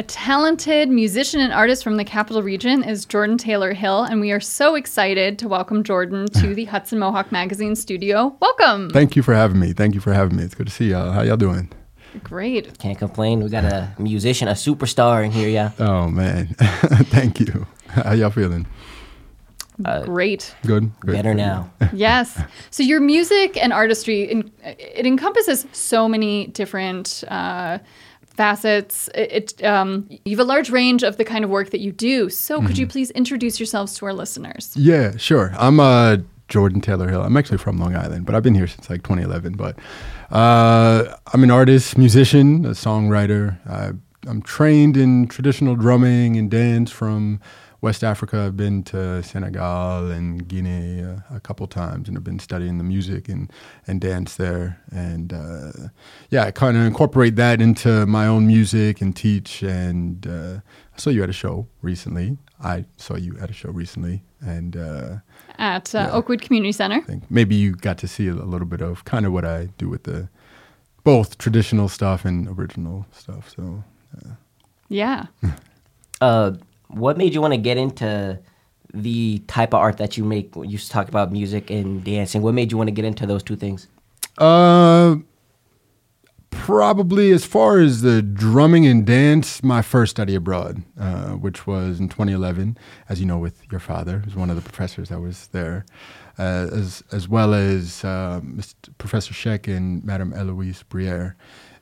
A talented musician and artist from the capital region is Jordan Taylor Hill, and we are so excited to welcome Jordan to the Hudson Mohawk Magazine studio. Welcome. Thank you for having me. Thank you for having me. It's good to see y'all. How y'all doing? Great. Can't complain. We got a musician, a superstar in here, yeah. Oh man, thank you. How y'all feeling? Great. Good. Good. Better now. Yes. So your music and artistry, in- it encompasses so many different uh, facets. It, it, um, you have a large range of the kind of work that you do. So could you please introduce yourselves to our listeners? Yeah, sure. I'm uh, Jordan Taylor Hill. I'm actually from Long Island, but I've been here since like 2011. But uh, I'm an artist, musician, a songwriter. I, I'm trained in traditional drumming and dance from West Africa. I've been to Senegal and Guinea uh, a couple times, and I've been studying the music and, and dance there. And uh, yeah, I kind of incorporate that into my own music and teach. And uh, I saw you at a show recently. I saw you at a show recently, and uh, At uh, Oakwood Community Center. I think maybe you got to see a little bit of kind of what I do with the both traditional stuff and original stuff. So Yeah. Uh, what made you want to get into the type of art that you make? You talk about music and dancing. What made you want to get into those two things? Uh, probably as far as the drumming and dance, my first study abroad, uh, which was in 2011, as you know, with your father, who's one of the professors that was there, uh, as as well as uh. Professor Sheck and Madame Eloise Briere.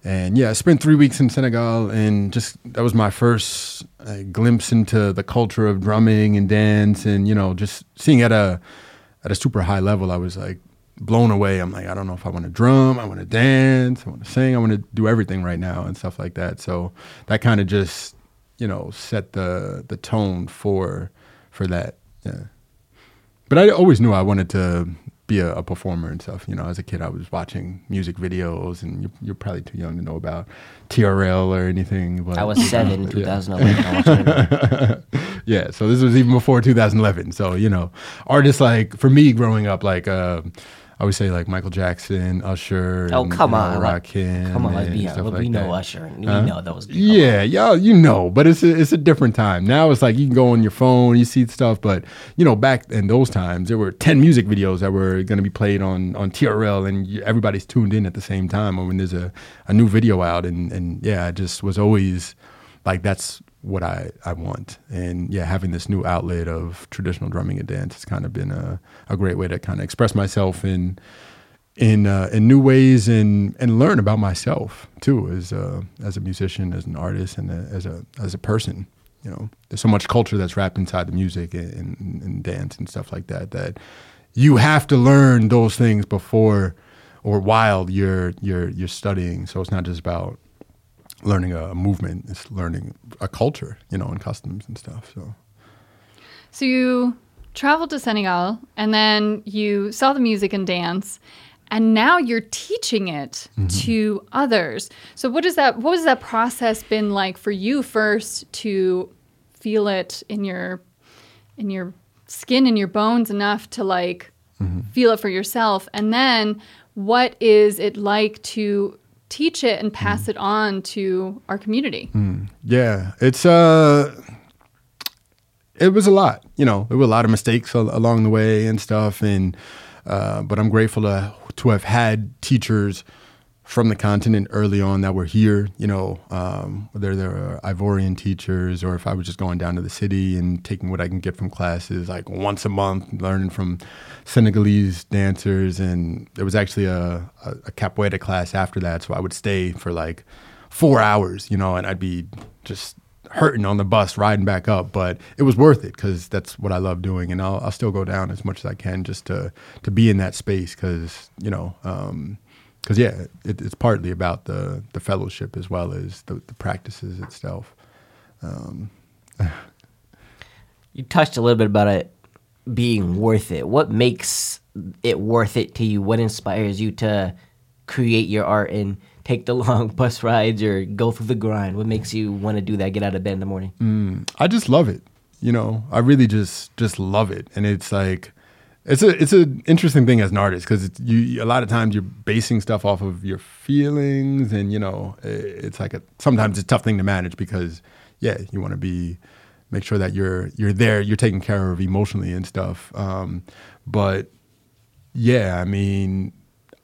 And yeah, I spent three weeks in Senegal, and just that was my first uh, glimpse into the culture of drumming and dance, and you know, just seeing at a at a super high level. I was like blown away. I'm like, I don't know if I want to drum, I want to dance, I want to sing, I want to do everything right now and stuff like that. So that kind of just, you know, set the the tone for for that. Yeah. But I always knew I wanted to be a, a performer and stuff. You know, as a kid, I was watching music videos, and you're, you're probably too young to know about TRL or anything. But I was seven in 2011. I yeah, so this was even before 2011. So you know, artists like for me growing up, like uh, I would say like Michael Jackson, Usher. Oh, and, come know, on. like-. Come on, let's be honest. like we know that. Usher. and We Huh? know those. people. Yeah, yeah, you know, but it's a, it's a different time. Now it's like you can go on your phone, you see stuff, but you know, back in those times, there were ten music videos that were going to be played on on TRL, and everybody's tuned in at the same time. Or when there's a, a new video out, and and yeah, I just was always like that's what I I want, and yeah, having this new outlet of traditional drumming and dance has kind of been a a great way to kind of express myself in in uh, in new ways and and learn about myself too as a, as a musician, as an artist, and a, as a as a person. You know, there's so much culture that's wrapped inside the music and, and, and dance and stuff like that that you have to learn those things before or while you're you're you're studying. So it's not just about learning a movement; it's learning a culture, you know, and customs and stuff. So. So you traveled to Senegal and then you saw the music and dance and now you're teaching it mm-hmm. to others. So what is that what has that process been like for you first to feel it in your in your skin and your bones enough to like mm-hmm. feel it for yourself and then what is it like to teach it and pass it on to our community? Yeah, it's uh, it was a lot. You know, there were a lot of mistakes al- along the way and stuff, and uh, but I'm grateful to to have had teachers from the continent early on that were here. You know, um, whether they're Ivorian teachers or if I was just going down to the city and taking what I can get from classes, like once a month, learning from Senegalese dancers, and there was actually a, a, a capoeira class after that, so I would stay for like four hours, you know, and I'd be just hurting on the bus riding back up, but it was worth it because that's what I love doing, and I'll, I'll still go down as much as I can just to to be in that space because you know, because yeah, it, it's partly about the the fellowship as well as the, the practices itself. Um, you touched a little bit about it being worth it. What makes it worth it to you? What inspires you to create your art and take the long bus rides or go through the grind? What makes you want to do that? Get out of bed in the morning. Mm, I just love it. You know, I really just just love it, and it's like it's a it's an interesting thing as an artist because you a lot of times you're basing stuff off of your feelings, and you know, it's like a sometimes it's a tough thing to manage because yeah, you want to be make sure that you're you're there, you're taken care of emotionally and stuff. Um, but yeah, I mean,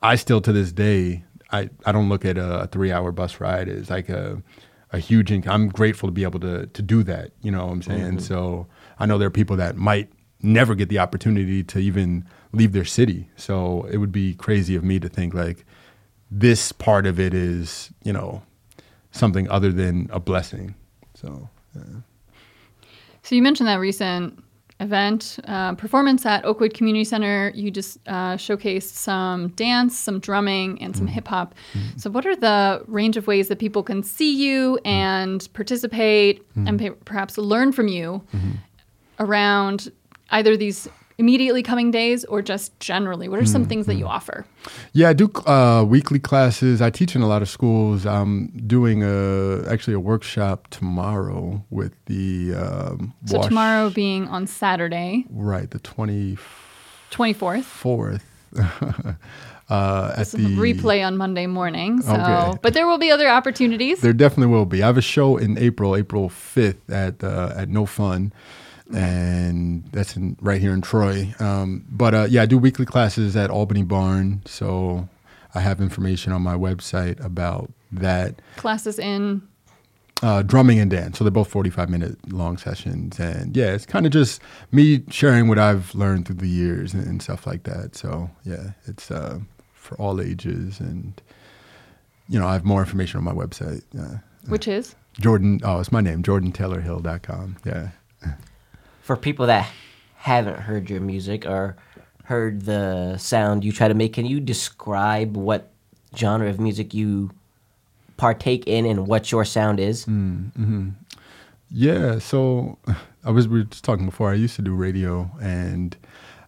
I still to this day, I, I don't look at a, three hour bus ride as like a a huge. Inc- I'm grateful to be able to to do that. You know what I'm saying? So I know there are people that might never get the opportunity to even leave their city. So it would be crazy of me to think like this part of it is you know something other than a blessing. So. Yeah. So you mentioned that recent event uh, performance at Oakwood Community Center. You just uh, showcased some dance, some drumming, and some mm-hmm. hip hop. Mm-hmm. So, what are the range of ways that people can see you mm-hmm. and participate and pe- perhaps learn from you around either these immediately coming days or just generally? What are some things that you offer? Yeah, I do uh, weekly classes. I teach in a lot of schools. I'm doing a actually a workshop tomorrow with the um, So, Wash- tomorrow being on Saturday, right the twenty 24th. fourth. uh, at the replay on Monday morning. So, Okay. but there will be other opportunities. There definitely will be. I have a show in April, April fifth at uh, at No Fun, and that's in right here in Troy. Um, but uh, yeah, I do weekly classes at Albany Barn, so I have information on my website about that. Classes in uh, drumming and dance. So they're both 45 minute long sessions. And yeah, it's kind of just me sharing what I've learned through the years and, and stuff like that. So yeah, it's uh, for all ages. And, you know, I have more information on my website. Uh, which is Jordan, oh, it's my name, jordantaylorshill.com. Yeah. For people that haven't heard your music or heard the sound you try to make, can you describe what genre of music you partake in and what your sound is? Hmm, mm-hmm. Yeah, so I was we were just talking before. I used to do radio, and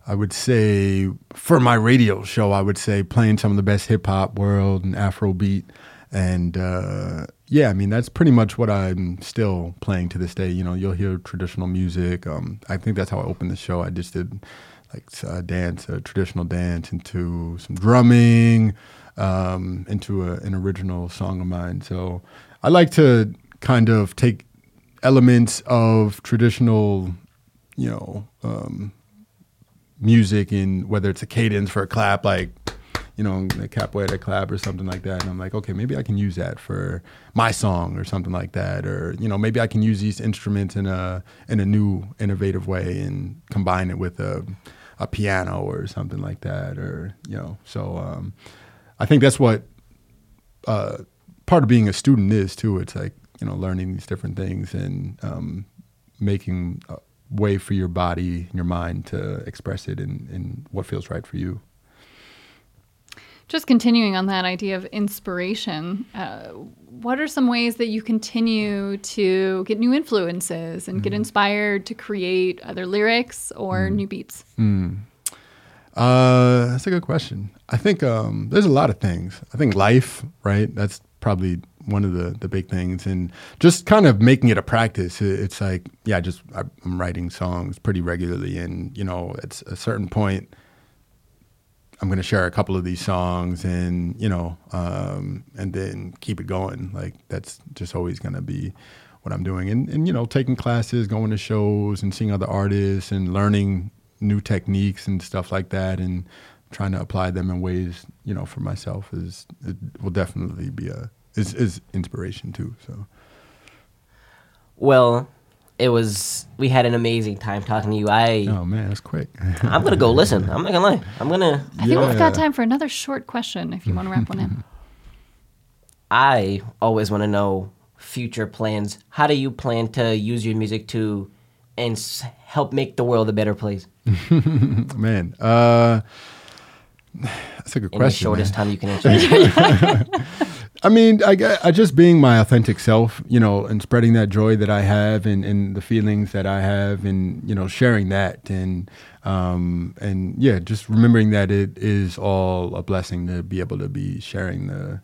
I would say for my radio show, I would say playing some of the best hip hop, world, and Afrobeat, and uh, yeah, I mean that's pretty much what I'm still playing to this day. You know, you'll hear traditional music. Um, I think that's how I opened the show. I just did like uh, dance, a traditional dance, into some drumming, um, into a, an original song of mine. So I like to kind of take elements of traditional, you know, um, music and whether it's a cadence for a clap, like, you know, capoeira clap or something like that. And I'm like, okay, maybe I can use that for my song or something like that. Or, you know, maybe I can use these instruments in a, in a new, innovative way and combine it with a, a piano or something like that. Or, you know, so um, I think that's what uh, part of being a student is too. It's like you know learning these different things and um, making a way for your body and your mind to express it in, in what feels right for you. Just continuing on that idea of inspiration. Uh, what are some ways that you continue to get new influences and get inspired to create other lyrics or new beats? Uh, that's a good question. I think um, there's a lot of things. I think life, right? That's probably one of the, the big things, and just kind of making it a practice. It's like, yeah, just I'm writing songs pretty regularly, and you know, at a certain point, I'm going to share a couple of these songs, and you know, um, and then keep it going. Like that's just always going to be what I'm doing, and and you know, taking classes, going to shows, and seeing other artists, and learning new techniques and stuff like that, and trying to apply them in ways you know for myself is it will definitely be a is is inspiration too. So Well, it was. We had an amazing time talking to you. I oh man, that's quick. I'm gonna go listen. I'm not gonna lie. I'm gonna. I think we've got time for another short question if you want to wrap one in. I always want to know future plans. How do you plan to use your music to and s- help make the world a better place man, uh, that's a good in question. the shortest man. time you can answer? I mean, I, I just being my authentic self, you know, and spreading that joy that I have and, and the feelings that I have and, you know, sharing that and, um, and yeah, just remembering that it is all a blessing to be able to be sharing the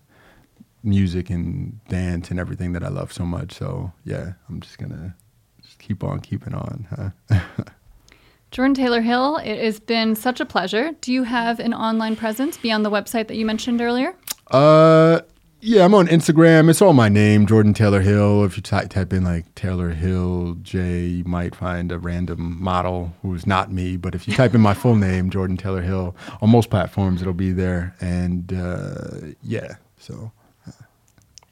music and dance and everything that I love so much. So yeah, I'm just going to just keep on keeping on. Huh? Jordan Taylor Hill, it has been such a pleasure. Do you have an online presence beyond the website that you mentioned earlier? Uh, Yeah, I'm on Instagram. It's all my name, Jordan Taylor Hill. If you ty- type in like Taylor Hill J, you might find a random model who's not me. But if you type in my full name, Jordan Taylor Hill, on most platforms, it'll be there. And uh, yeah, so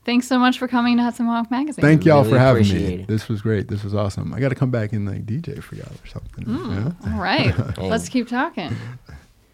Thanks so much for coming to Hudson Mohawk Magazine. thank y'all Really for having me. it. This was great. This was awesome. I got to come back and like DJ for y'all or something. Mm. Yeah? All right. Let's keep talking.